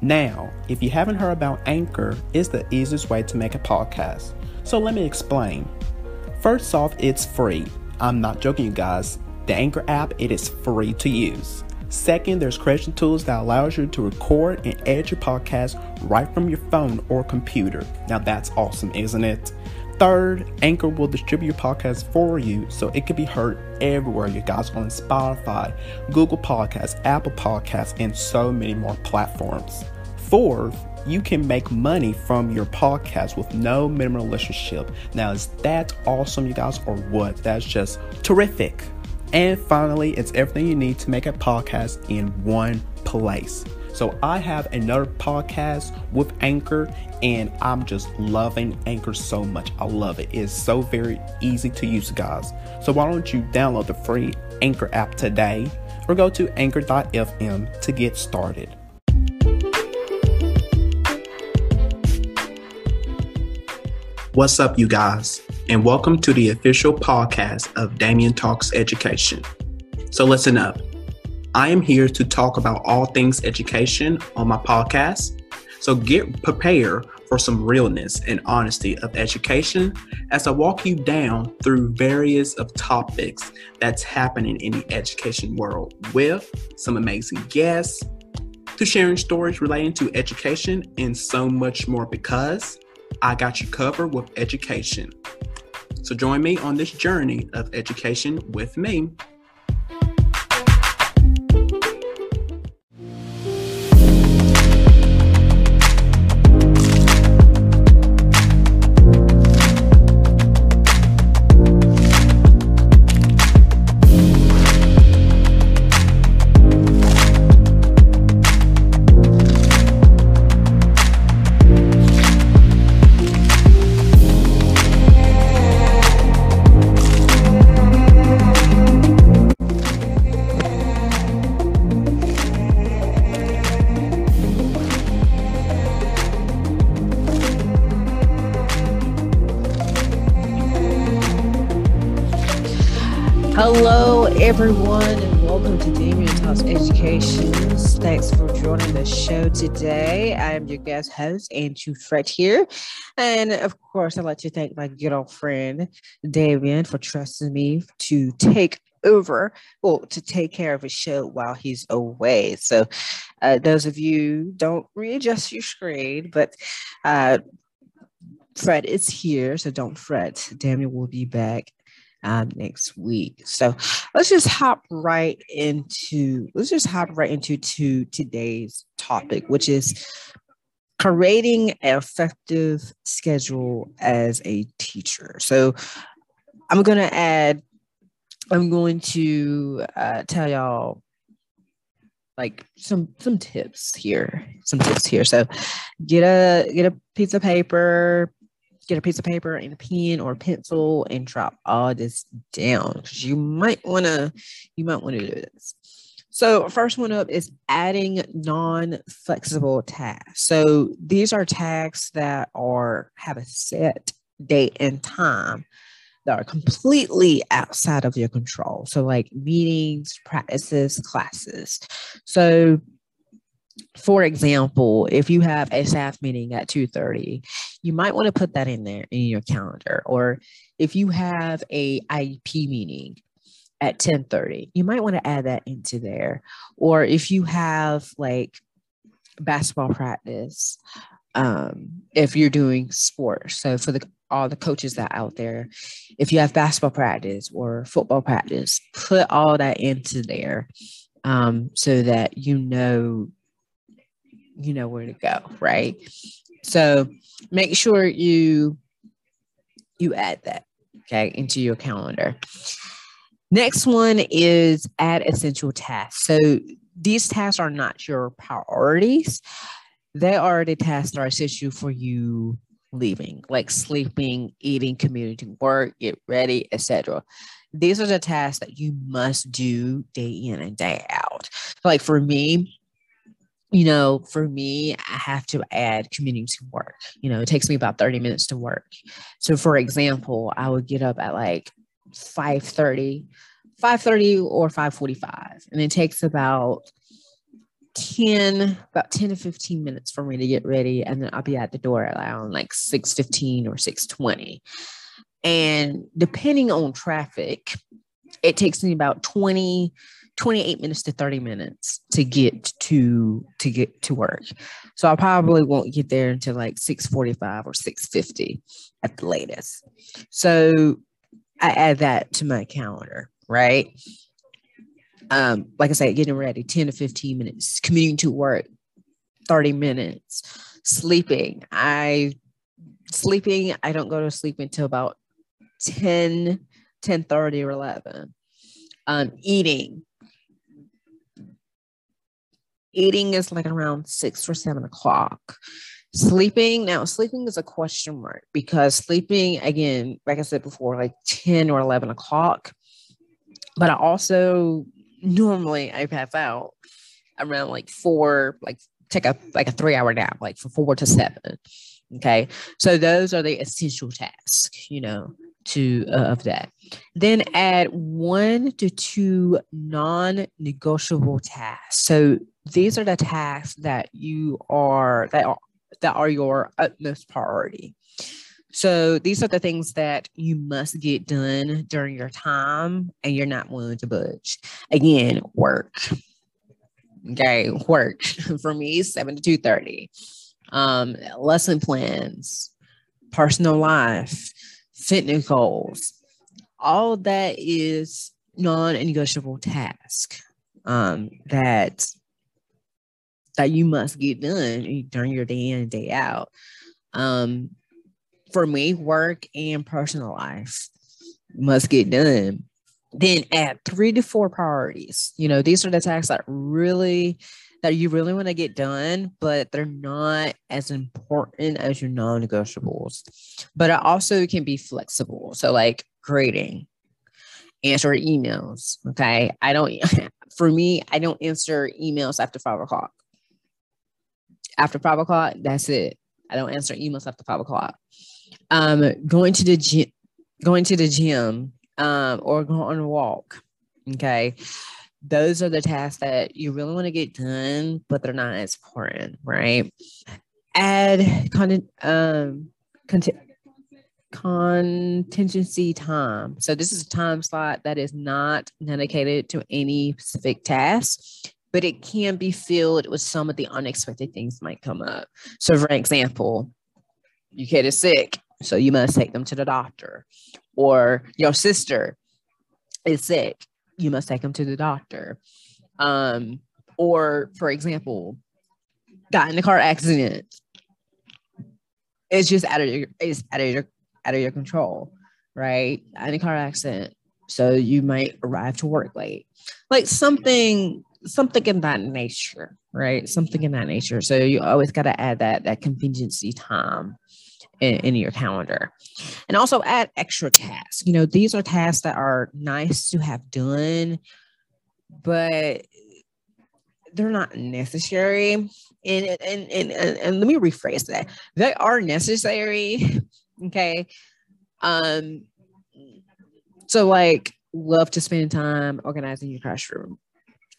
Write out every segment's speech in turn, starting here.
Now, if you haven't heard about Anchor, it's the easiest way to make a podcast. So let me explain. First off, it's free. I'm not joking, you guys. The Anchor app, it is free to use. Second, there's creation tools that allows you to record and edit your podcast right from your phone or computer. Now that's awesome, isn't it? Third, Anchor will distribute your podcast for you so it can be heard everywhere. You guys on Spotify, Google Podcasts, Apple Podcasts, and so many more platforms. Fourth, you can make money from your podcast with no minimum relationship. Now, is that awesome, you guys, or what? That's just terrific. And finally, it's everything you need to make a podcast in one place. So I have another podcast with Anchor, and I'm just loving Anchor so much. I love it. It's so very easy to use, guys. So why don't you download the free Anchor app today or go to anchor.fm to get started. What's up, you guys, and welcome to the official podcast of Damien Talks Education. So listen up. I am here to talk about all things education on my podcast. So get prepared for some realness and honesty of education as I walk you down through various of topics that's happening in the education world with some amazing guests to sharing stories relating to education and so much more because I got you covered with education. So join me on this journey of education with me. Hello, everyone, and welcome to Damien Talks Education. Thanks for joining the show today. I am your guest host, Andrew Fred here. And of course, I'd like to thank my good old friend, Damien, for trusting me to take over, well, to take care of his show while he's away. So, uh, those of you don't readjust your screen, but uh, Fred is here, so don't fret. Damien will be back um, next week. So let's just hop right into let's just hop right into to today's topic, which is creating an effective schedule as a teacher. So I'm going to add, I'm going to uh, tell y'all like some some tips here some tips here so get a get a piece of paper get a piece of paper and a pen or a pencil and drop all this down because you might want to you might want to do this. So first one up is adding non-flexible tasks. So these are tasks that are have a set date and time that are completely outside of your control. So like meetings practices classes. So for example, if you have a staff meeting at 2:30, you might want to put that in there in your calendar. Or if you have a IEP meeting at 10:30, you might want to add that into there. Or if you have like basketball practice, um, if you're doing sports. So for the all the coaches that out there, if you have basketball practice or football practice, put all that into there um, so that you know you know where to go, right? So make sure you you add that okay into your calendar. Next one is add essential tasks. So these tasks are not your priorities. They are the tasks that are essential for you leaving, like sleeping, eating, commuting, work, get ready, etc. These are the tasks that you must do day in and day out. Like for me, you know, for me, I have to add commuting to work. You know, it takes me about 30 minutes to work. So for example, I would get up at like 5 30, 5 30 or 5 45. And it takes about 10 about 10 to 15 minutes for me to get ready and then i'll be at the door around like 6.15 or 6.20 and depending on traffic it takes me about 20 28 minutes to 30 minutes to get to to get to work so i probably won't get there until like 6.45 or 6.50 at the latest so i add that to my calendar right um, like I said, getting ready 10 to 15 minutes, commuting to work 30 minutes, sleeping. I sleeping, I don't go to sleep until about 10, 10 30 or 11. Um, eating. Eating is like around six or seven o'clock. Sleeping now, sleeping is a question mark because sleeping, again, like I said before, like 10 or 11 o'clock. But I also normally I pass out around like four, like take a like a three hour nap, like from four to seven. Okay. So those are the essential tasks, you know, to uh, of that. Then add one to two non-negotiable tasks. So these are the tasks that you are that are that are your utmost priority. So these are the things that you must get done during your time and you're not willing to budge. Again, work. Okay, work for me, 7 to 2:30. Um, lesson plans, personal life, fitness goals. All that is non-negotiable task um, that that you must get done during your day in and day out. Um, for me, work and personal life must get done. Then add three to four priorities. You know, these are the tasks that really that you really want to get done, but they're not as important as your non-negotiables. But it also can be flexible. So like grading, answer emails. Okay. I don't for me, I don't answer emails after five o'clock. After five o'clock, that's it. I don't answer emails after five o'clock um, going to the gym, going to the gym, um, or going on a walk. Okay. Those are the tasks that you really want to get done, but they're not as important, right? Add content, um, contingency time. So this is a time slot that is not dedicated to any specific task, but it can be filled with some of the unexpected things might come up. So for example, your kid is sick so you must take them to the doctor. Or your sister is sick. You must take them to the doctor. Um, or for example, got in a car accident. It's just out of your it's out of your out of your control, right? In a car accident. So you might arrive to work late. Like something something in that nature, right? Something in that nature. So you always got to add that that contingency time in, in, your calendar. And also add extra tasks. You know, these are tasks that are nice to have done, but they're not necessary. And, and, and, and, and let me rephrase that. They are necessary. Okay. Um, so like love to spend time organizing your classroom.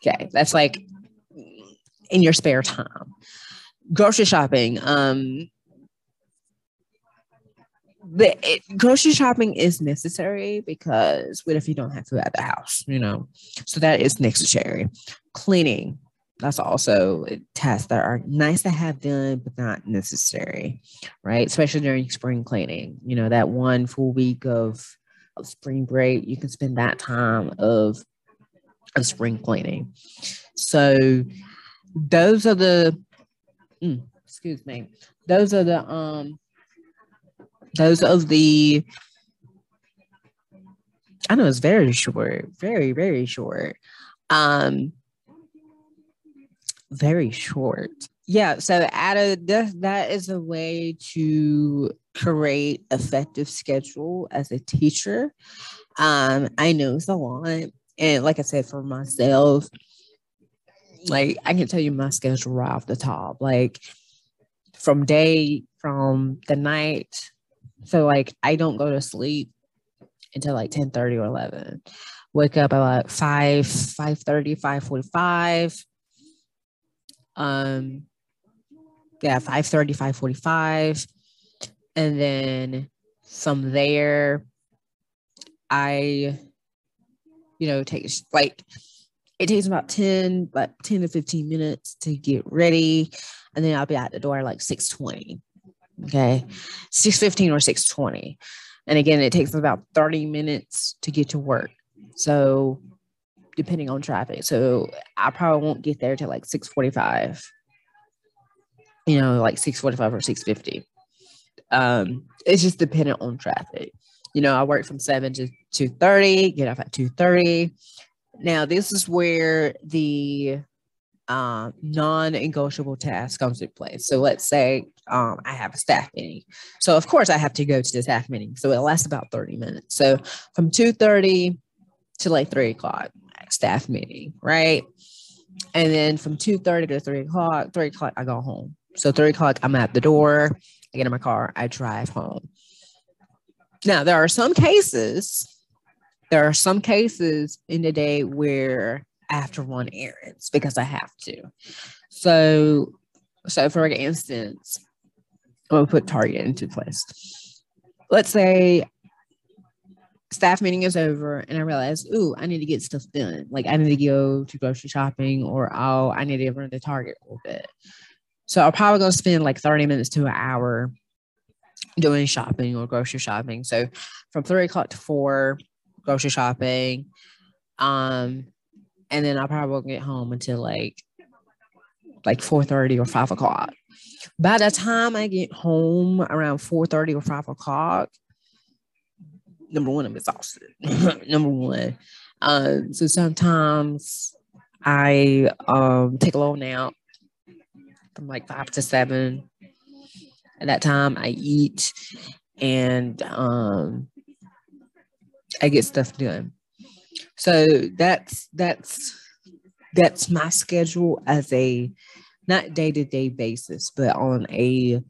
Okay. That's like in your spare time. Grocery shopping. Um, the it, grocery shopping is necessary because what if you don't have food at the house you know? So that is necessary. Cleaning that's also tasks that are nice to have done but not necessary right? Especially during spring cleaning you know that one full week of, of spring break you can spend that time of of spring cleaning. So those are the mm, excuse me those are the um those of the I know it's very short, very, very short. Um very short. Yeah, so add a that, that is a way to create effective schedule as a teacher. Um, I know it's a lot. And like I said, for myself, like I can tell you my schedule right off the top. Like from day from the night so like I don't go to sleep until like 10 30 or 11. Wake up at like 5, 5 30, 5 45. Um, yeah, 5:30, 5:45. And then from there, I, you know, take like it takes about 10, but 10 to 15 minutes to get ready. And then I'll be at the door like 620. Okay. 615 or 620. And again, it takes about 30 minutes to get to work. So depending on traffic. So I probably won't get there till like 645. You know, like 645 or 650. Um, it's just dependent on traffic. You know, I work from 7 to 2:30, get off at 2:30. Now, this is where the uh, non-negotiable task comes into play. So let's say um, I have a staff meeting. So of course I have to go to the staff meeting. So it lasts about 30 minutes. So from 2.30 to like 3 o'clock, staff meeting, right? And then from 2.30 to 3 o'clock, 3 o'clock, I go home. So 3 o'clock, I'm at the door, I get in my car, I drive home. Now, there are some cases, there are some cases in the day where To run errands because I have to. So, so for instance, I'm gonna put Target into place. Let's say staff meeting is over and I realize, ooh, I need to get stuff done. Like I need to go to grocery shopping or oh, I need to run to Target a little bit. So I'm probably gonna spend like 30 minutes to an hour doing shopping or grocery shopping. So from three o'clock to four, grocery shopping. Um, and then I probably won't get home until like like 4:30 or 5 o'clock. By the time I get home around 4:30 or 5 o'clock, number one, I'm exhausted. number one. Um, so sometimes I um take a little nap from like five to seven. At that time I eat and um I get stuff done. So that's that's that's my schedule as a not day to day basis, but on a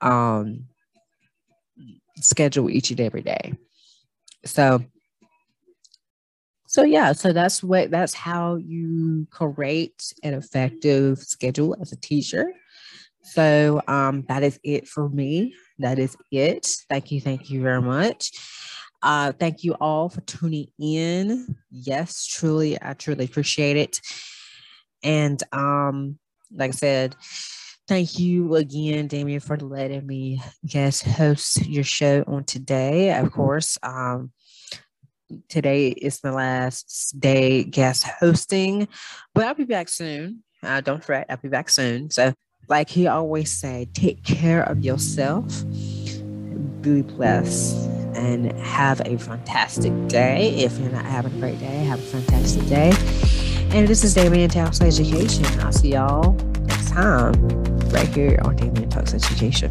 um schedule each and every day. So so yeah, so that's what that's how you create an effective schedule as a teacher. So um that is it for me. That is it. Thank you, thank you very much. Uh, thank you all for tuning in. Yes, truly, I truly appreciate it. And um, like I said, thank you again, Damien, for letting me guest host your show on today. Of course, um, today is my last day guest hosting, but I'll be back soon. Uh, don't fret, I'll be back soon. So, like he always say, take care of yourself. Be blessed and have a fantastic day. If you're not having a great day, have a fantastic day. And this is Damien Talks Education. I'll see y'all next time right here on Damien Talks Education.